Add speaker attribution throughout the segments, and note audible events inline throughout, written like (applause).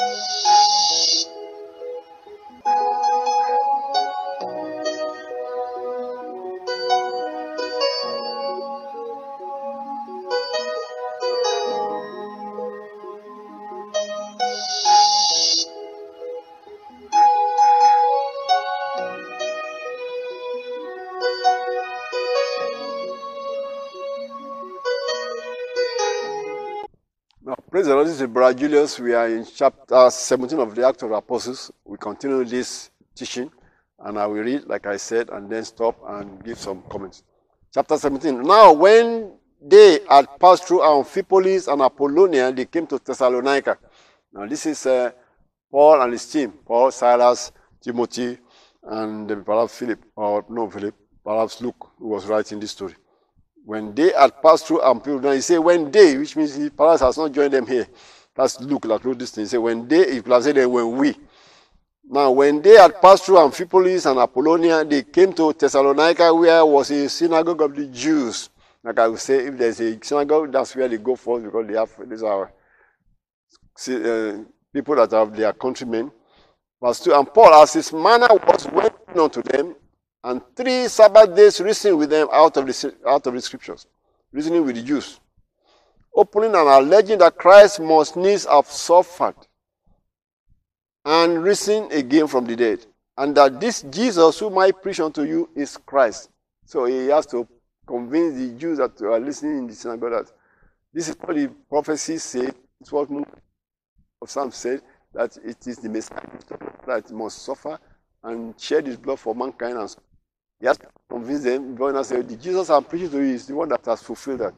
Speaker 1: Now, praise the Lord. This is Brother Julius. We are in chapter 17 of the Act of the Apostles. We continue this teaching, and I will read, like I said, and then stop and give some comments. Chapter 17. Now, when they had passed through Amphipolis and Apollonia, they came to Thessalonica. Now, this is uh, Paul and his team Paul, Silas, Timothy, and perhaps Philip, or no, Philip, perhaps Luke, who was writing this story when they had passed through Amphipolis, he said when they, which means he perhaps has not joined them here. That's Luke that wrote this thing. He said when they, he could have said when we. Now, when they had passed through Amphipolis and Apollonia, they came to Thessalonica, where was a synagogue of the Jews. Like I would say, if there's a synagogue, that's where they go first because they have these are uh, people that have their countrymen. Verse 2 And Paul, as his manner was, went to them and three Sabbath days reasoning with them out of the, out of the scriptures, reasoning with the Jews, opening and alleging that Christ must needs have suffered and risen again from the dead, and that this Jesus whom I preach unto you is Christ. So he has to convince the Jews that are listening in the synagogue that this is what the prophecy said, it's what some said, that it is the Messiah that must suffer and shed his blood for mankind and he has to convince them, going and say, the Jesus I'm preaching to you is the one that has fulfilled that.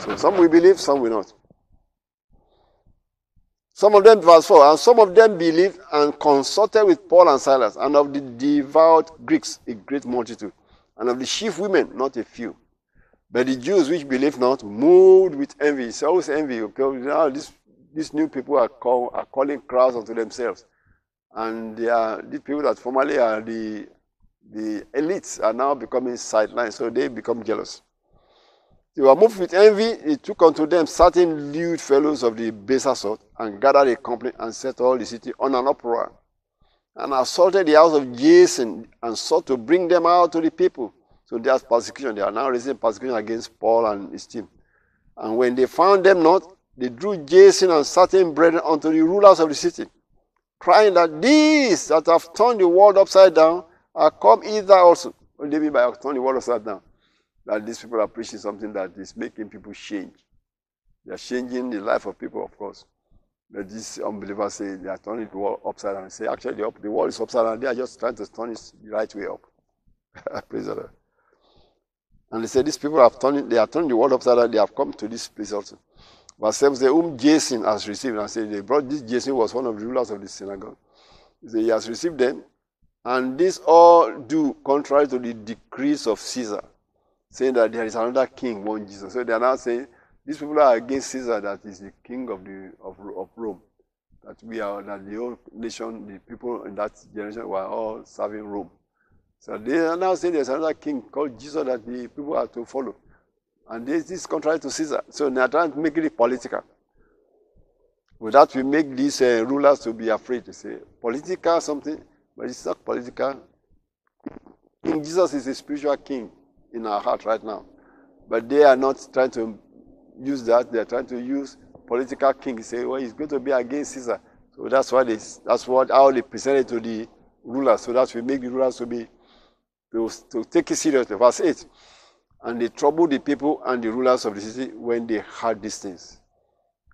Speaker 1: So some will believe, some will not. Some of them, verse 4, and some of them believed and consulted with Paul and Silas, and of the devout Greeks, a great multitude, and of the chief women, not a few. But the Jews which believed not, moved with envy. It's always envy. Okay, now these, these new people are, call, are calling crowds unto themselves. And they are these people that formerly are the the elites are now becoming sidelined, so they become jealous. They were moved with envy. He took unto them certain lewd fellows of the baser sort and gathered a company and set all the city on an uproar and assaulted the house of Jason and sought to bring them out to the people. So there's persecution. They are now raising persecution against Paul and his team. And when they found them not, they drew Jason and certain brethren unto the rulers of the city, crying that these that have turned the world upside down are come either also. What do you mean by turning the world upside down? That these people are preaching something that is making people change. They are changing the life of people, of course. But these unbelievers say they are turning the world upside down. Say, actually, the, the world is upside down. They are just trying to turn it the right way up. (laughs) Praise the Lord. And they say, these people have turned, they are turning the world upside down. They have come to this place also. Verse 7 says, whom Jason has received. And say, they brought this Jason was one of the rulers of the synagogue. He said, he has received them and this all do contrary to the decrees of Caesar, saying that there is another king, one Jesus. So they are now saying these people are against Caesar, that is the king of the of, of Rome. That we are that the whole nation, the people in that generation were all serving Rome. So they are now saying there's another king called Jesus that the people are to follow. And this is contrary to Caesar. So they are trying to make it political. With that, we make these uh, rulers to be afraid to say political something but it's not political. King Jesus is a spiritual king in our heart right now. But they are not trying to use that. They are trying to use political king. Say, well, he's going to be against Caesar. So that's why they, that's what how they presented to the rulers. So that we make the rulers to be to, to take it seriously. Verse 8. And they troubled the people and the rulers of the city when they heard these things.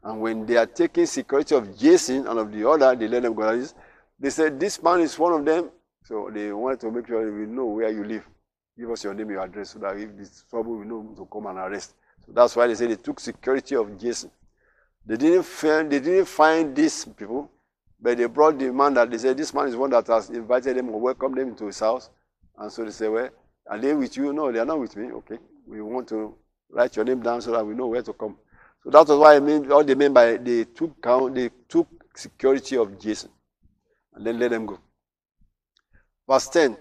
Speaker 1: And when they are taking security of Jason and of the other, they let them go. They said, This man is one of them. So they wanted to make sure we know where you live. Give us your name, your address, so that if this trouble, we know to come and arrest. So that's why they said they took security of Jason. They didn't find, they didn't find these people, but they brought the man that they said, This man is one that has invited them or welcomed them into his house. And so they said, Well, are they with you? No, they are not with me. Okay. We want to write your name down so that we know where to come. So that was why I mean all they meant by they took count, they took security of Jason and then let them go. Verse 10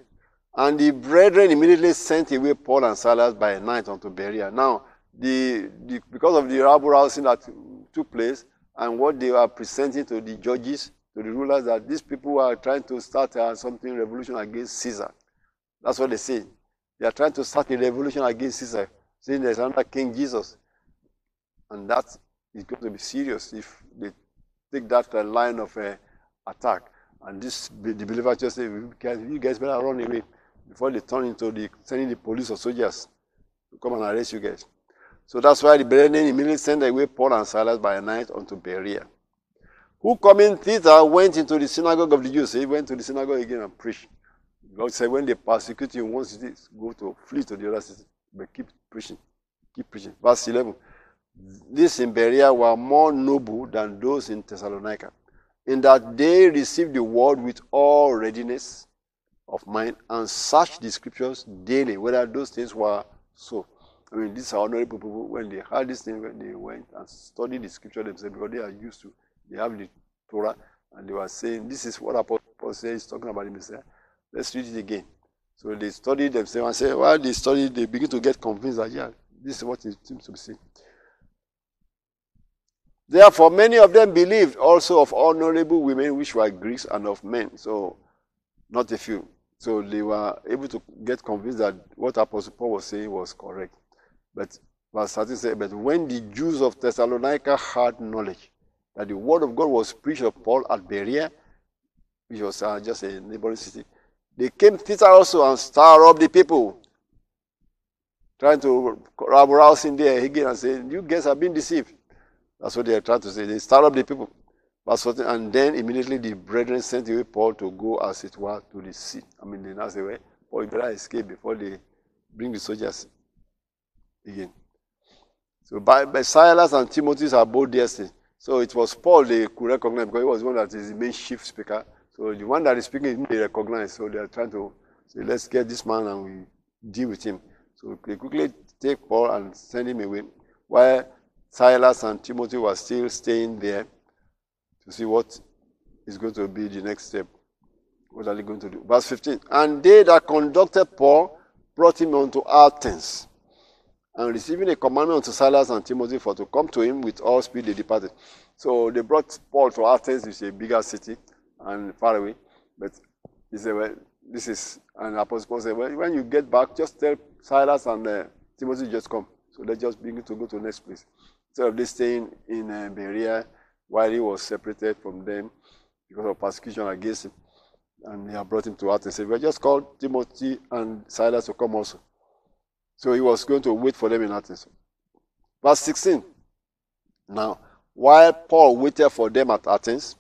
Speaker 1: And the brethren immediately sent away Paul and Silas by night unto Berea. Now, the, the, because of the rabble rousing that took place, and what they were presenting to the judges, to the rulers, that these people are trying to start uh, something revolution against Caesar. That's what they say. They are trying to start a revolution against Caesar, saying there's another King Jesus. And that is going to be serious if they take that uh, line of uh, attack. And this the believer just say, you guys better run away before they turn into the sending the police or soldiers to come and arrest you guys. So that's why the brethren immediately sent away Paul and Silas by night unto Berea. Who coming thither went into the synagogue of the Jews. he went to the synagogue again and preached. God said, when they persecute you in one city, go to flee to the other city. But keep preaching. Keep preaching. Verse 11. These in Berea were more noble than those in Thessalonica, in that they received the word with all readiness of mind and searched the scriptures daily, whether those things were so. I mean, these are honorable people. When they heard this thing, when they went and studied the scripture themselves, because they are used to, they have the Torah, and they were saying, This is what Apostle Paul says, talking about the. Let's read it again. So they studied themselves and say, while they studied, they begin to get convinced that, yeah, this is what it seems to be saying. Therefore, many of them believed also of honorable women, which were Greeks, and of men. So, not a few. So they were able to get convinced that what Apostle Paul was saying was correct. But verse 13 said, But when the Jews of Thessalonica had knowledge that the word of God was preached of Paul at Berea, which was uh, just a neighboring city, they came thither also and stir up the people, trying to rouse in there again and say, You guys have been deceived. That's what they are trying to say. They stir up the people. Verse 14, And then immediately the brethren sent away Paul to go, as it were, to the sea. I mean, they now say, Well, Paul, better escape before they bring the soldiers again. So by, by Silas and Timothy are both there. So it was Paul they could recognize because he was one that is the main chief speaker. So the one that is speaking, they recognize. So they are trying to say, let's get this man and we deal with him. So they quickly take Paul and send him away. While Silas and Timothy were still staying there to see what is going to be the next step. What are they going to do? Verse 15. And they that conducted Paul brought him unto Athens. And receiving a commandment unto Silas and Timothy for to come to him with all speed, they departed. So they brought Paul to Athens, which is a bigger city and far away. But he said, well, this is, and Apostle Paul said, well, when you get back, just tell Silas and uh, Timothy just come. So they just begin to go to the next place. Instead of they staying in uh, Berea while he was separated from them because of persecution against him. And they have brought him to Athens. Said, well, just called Timothy and Silas to come also. So he was going to wait for them in Athens. Verse 16. Now, while Paul waited for them at Athens,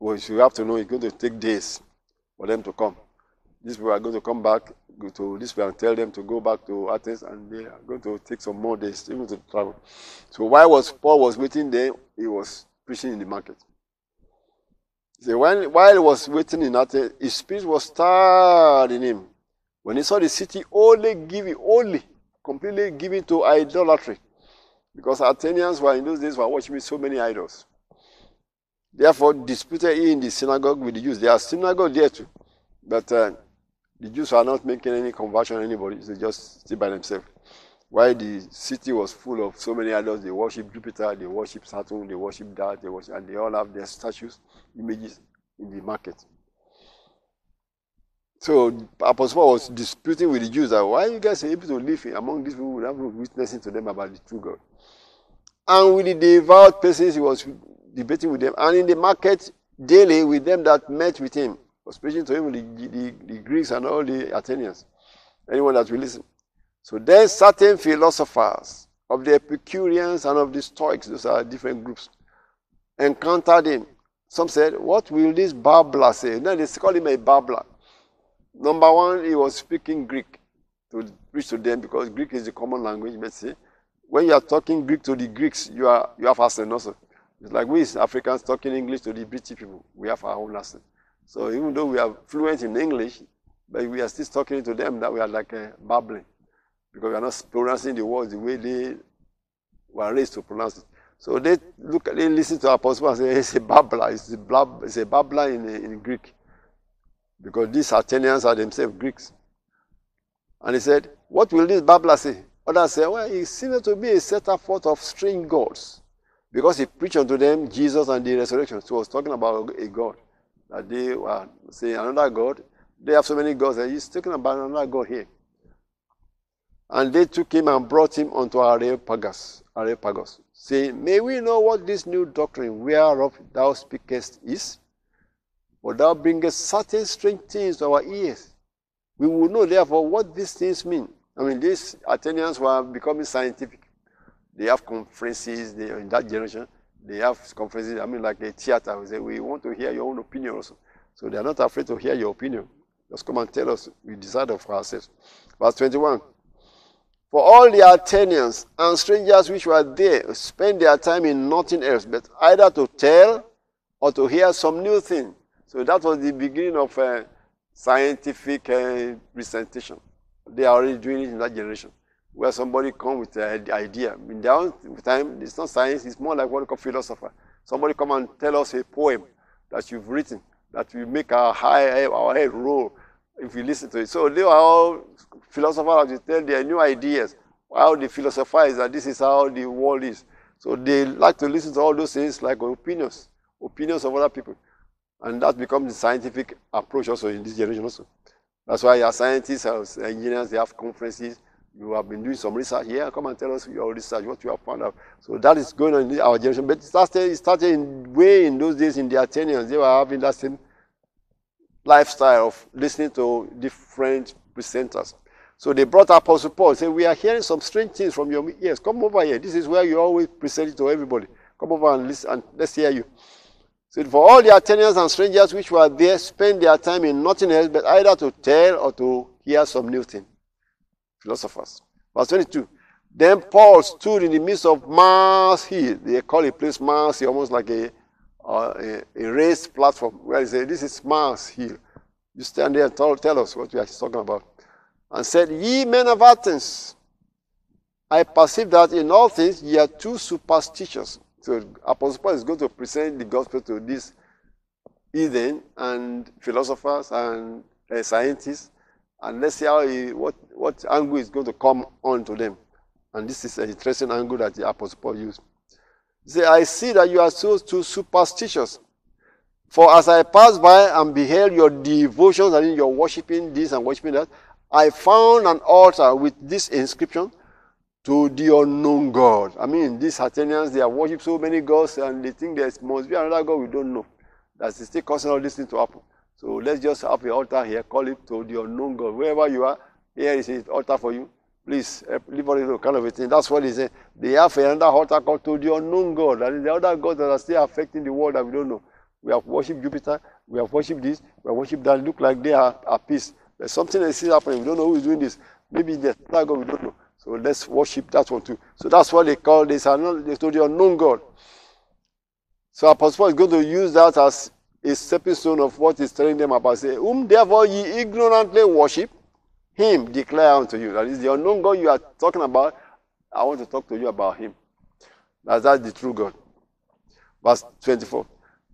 Speaker 1: which you have to know it's going to take days for them to come. These people are going to come back to this way and tell them to go back to Athens, and they are going to take some more days even to travel. So while was Paul was waiting there, he was preaching in the market. So when, while he was waiting in Athens, his spirit was stirred in him. When he saw the city only giving, only completely given to idolatry, because Athenians were in those days were worshiping so many idols. Therefore, disputed he in the synagogue with the Jews. There are synagogue there too, but uh, the Jews are not making any conversion anybody. They just stay by themselves. While the city was full of so many idols, they worship Jupiter, they worship Saturn, they worship that, they worship, and they all have their statues, images in the market. So Apostle Paul was disputing with the Jews that why you guys able to live among these people without witnessing to them about the true God. And with the devout persons, he was debating with them. And in the market daily with them that met with him, was preaching to him the, the, the Greeks and all the Athenians, anyone that will listen. So then certain philosophers of the Epicureans and of the Stoics, those are different groups, encountered him. Some said, What will this babbler say? Then they call him a babbler. Number one, he was speaking Greek to preach to them because Greek is the common language. But see, when you are talking Greek to the Greeks, you are you have accent also. It's like we Africans talking English to the British people. We have our own accent. So even though we are fluent in English, but we are still talking to them that we are like uh, babbling because we are not pronouncing the words the way they were raised to pronounce it. So they look, they listen to Apostle and say, "It's a babbler. It's a, blab, it's a babbler in, in Greek." because these Athenians are themselves Greeks. And he said, What will this babbler say? Others say, Well, he seems to be a setter forth of strange gods. Because he preached unto them Jesus and the resurrection. So he was talking about a God. That they were saying another God. They have so many gods. And he's talking about another God here. And they took him and brought him unto Areopagus, Areopagus, saying, May we know what this new doctrine whereof thou speakest is? For thou bringest certain strange things to our ears. We will know, therefore, what these things mean. I mean, these Athenians were becoming scientific. They have conferences they, in that generation. They have conferences, I mean, like a theater. We say, we want to hear your own opinion also. So they are not afraid to hear your opinion. Just come and tell us. We decide for ourselves. Verse 21. For all the Athenians and strangers which were there spent their time in nothing else but either to tell or to hear some new thing. So that was the beginning of uh, scientific uh, presentation. They are already doing it in that generation where somebody come with an idea. In their own time, it's not science, it's more like what we call philosopher. Somebody come and tell us a poem that you've written that will make our, high, our head roll if we listen to it. So they are all philosophers that tell their new ideas, how they philosophize that this is how the world is. So they like to listen to all those things like opinions, opinions of other people. And that becomes the scientific approach also in this generation also. That's why our scientists, our engineers, they have conferences, you have been doing some research here. Come and tell us your research, what you have found out. So that is going on in our generation. But it started, it started in, way in those days in the Athenians. They were having that same lifestyle of listening to different presenters. So they brought Apostle Paul said, We are hearing some strange things from your ears. Come over here. This is where you always present it to everybody. Come over and listen and let's hear you. So for all the Athenians and strangers which were there, spend their time in nothing else but either to tell or to hear some new thing philosophers. Verse 22. Then Paul stood in the midst of Mars Hill. They call a place Mars Hill, almost like a, uh, a, a, raised platform, where they say, This is Mars Hill. You stand there and tell, tell us what we are talking about. And said, Ye men of Athens, I perceive that in all things ye are too superstitious. So Apostle Paul is going to present the gospel to these heathen and philosophers and uh, scientists and let's see how he, what, what angle is going to come on to them. And this is an interesting angle that the Apostle Paul used. He said, I see that you are so too superstitious. For as I passed by and beheld your devotions, and your worshiping this and worshiping that, I found an altar with this inscription to the unknown God. I mean, these Athenians, they have worshipped so many gods and they think there must be another God we don't know. That's still causing all these things to happen. So let's just have an altar here. Call it to the unknown God. Wherever you are, here is an altar for you. Please, eh, leave all kind of a thing. That's what he said. They have another altar called to the unknown God. That is the other gods that are still affecting the world that we don't know. We have worshipped Jupiter. We have worshipped this. We have worshipped that. Look like they are at peace. There's something that is happening. We don't know who is doing this. Maybe there's another God we don't know. So let's worship that one too. So that's what they call this. They told the unknown God. So Apostle Paul is going to use that as stepping stone of what he's telling them about. Say, whom therefore ye ignorantly worship, him declare unto you. That is the unknown God you are talking about. I want to talk to you about him. That's that the true God. Verse 24.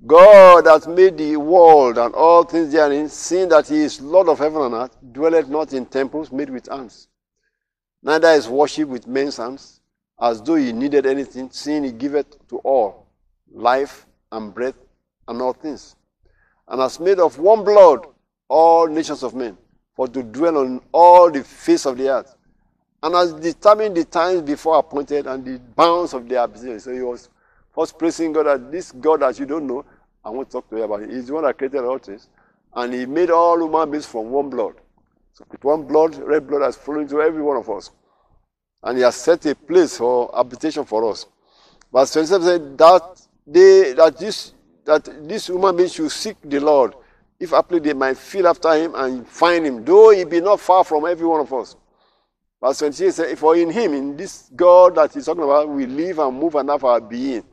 Speaker 1: God that made the world and all things therein, seeing that he is Lord of heaven and earth, dwelleth not in temples made with hands. Neither is worship with men's hands, as though he needed anything, seeing he giveth to all life and breath and all things and has made of one blood all nations of men, for to dwell on all the face of the earth, and has determined the times before appointed and the bounds of their business. So he was first praising God that this God that you don't know, I want to talk to you about it. He's the one that created all things. And he made all human beings from one blood. So with one blood, red blood has flowing to every one of us. And he has set a place for habitation for us. Verse 27 said that they that this that this human being should seek the Lord, if haply they might feel after him and find him, though he be not far from every one of us. Verse 28 says, For in him, in this God that he's talking about, we live and move and have our being.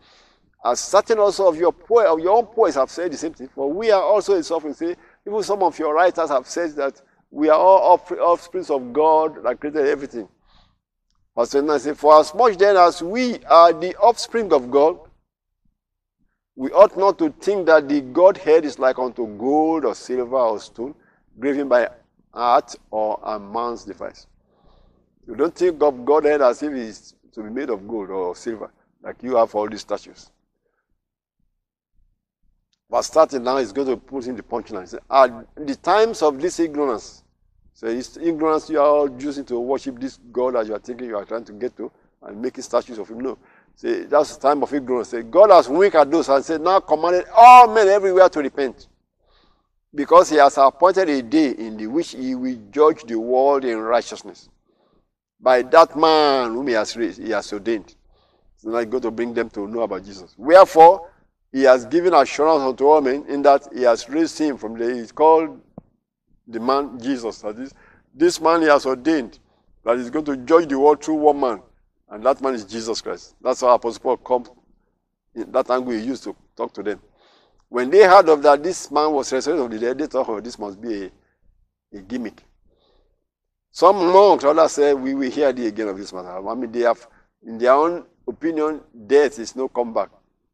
Speaker 1: As certain also of your poet, of your own poets have said the same thing. For we are also in suffering. Say, even some of your writers have said that we are all offsprings of God that created everything. Verse 29 says, For as much then as we are the offspring of God, we ought not to think that the Godhead is like unto gold or silver or stone, graven by art or a man's device. You don't think of Godhead as if it's to be made of gold or silver. like you have all these statues. But starting now is going to put in the punchline. Say, At the times of this ignorance, so it's ignorance you are all using to worship this God that you are thinking you are trying to get to and making statues of him. No. Say, that's the time of ignorance. God has winked at those and said, now commanded all men everywhere to repent. Because he has appointed a day in the which he will judge the world in righteousness. By that man whom he has raised, he has ordained. So now he's going to bring them to know about Jesus. Wherefore, he has given assurance unto all men in that he has raised him from the he's called the man Jesus. That is, this man he has ordained that he's going to judge the world through one man, and that man is Jesus Christ. That's how Apostle Paul comes in that angle he used to talk to them. When they heard of that this man was resurrected from the dead, they thought, oh, this must be a, a gimmick. Some monks rather said, we will hear the again of this matter. I mean, they have, in their own opinion, death is no comeback.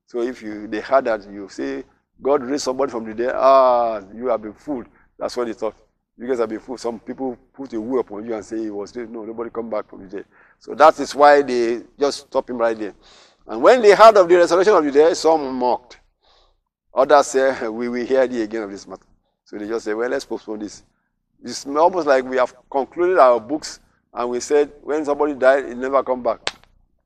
Speaker 1: So if you they heard that you say God raised somebody from the dead, ah, you have been fooled. That's what they thought. You guys have been fooled. Some people put a word upon you and say he was dead. No, nobody come back from the dead. So that is why they just stop him right there. And when they heard of the resurrection of the dead, some mocked. Others said, (laughs) we will hear the again of this matter. So they just say, well, let's postpone this. It's almost like we have concluded our books and we said, when somebody died, it never come back.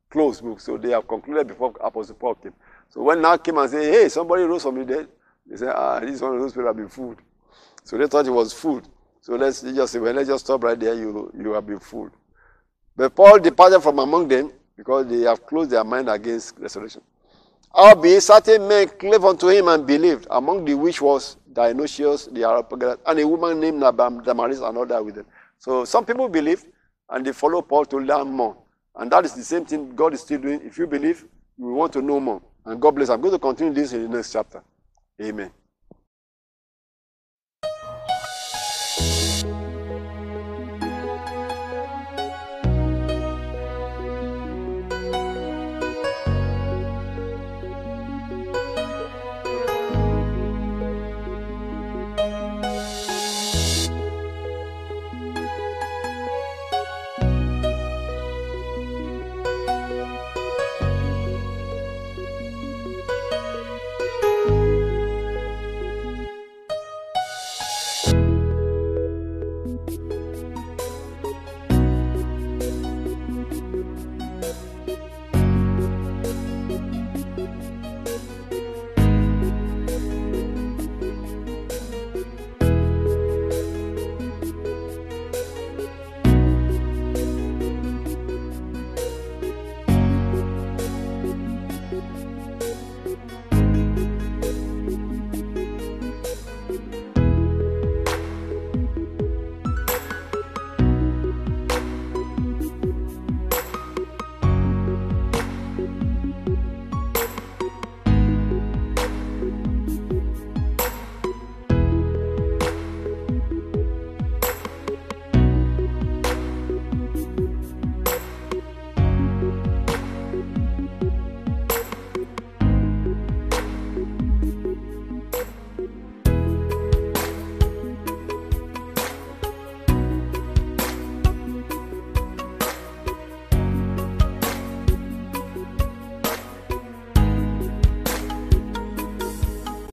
Speaker 1: Closed book. So they have concluded before Apostle Paul came. So when now came and said, hey, somebody rose from the dead, they said, ah, this one of those people have been fooled. So they thought it was food. So let's just say, well, let's just stop right there. You, you have been fooled. But Paul departed from among them because they have closed their mind against resurrection. Albeit certain men clave unto him and believed, among the which was Dionysius the Areopagite, and a woman named Damaris, and other with them. So some people believe, and they follow Paul to learn more. And that is the same thing God is still doing. If you believe, you want to know more. And God bless. I'm going to continue this in the next chapter. Amen.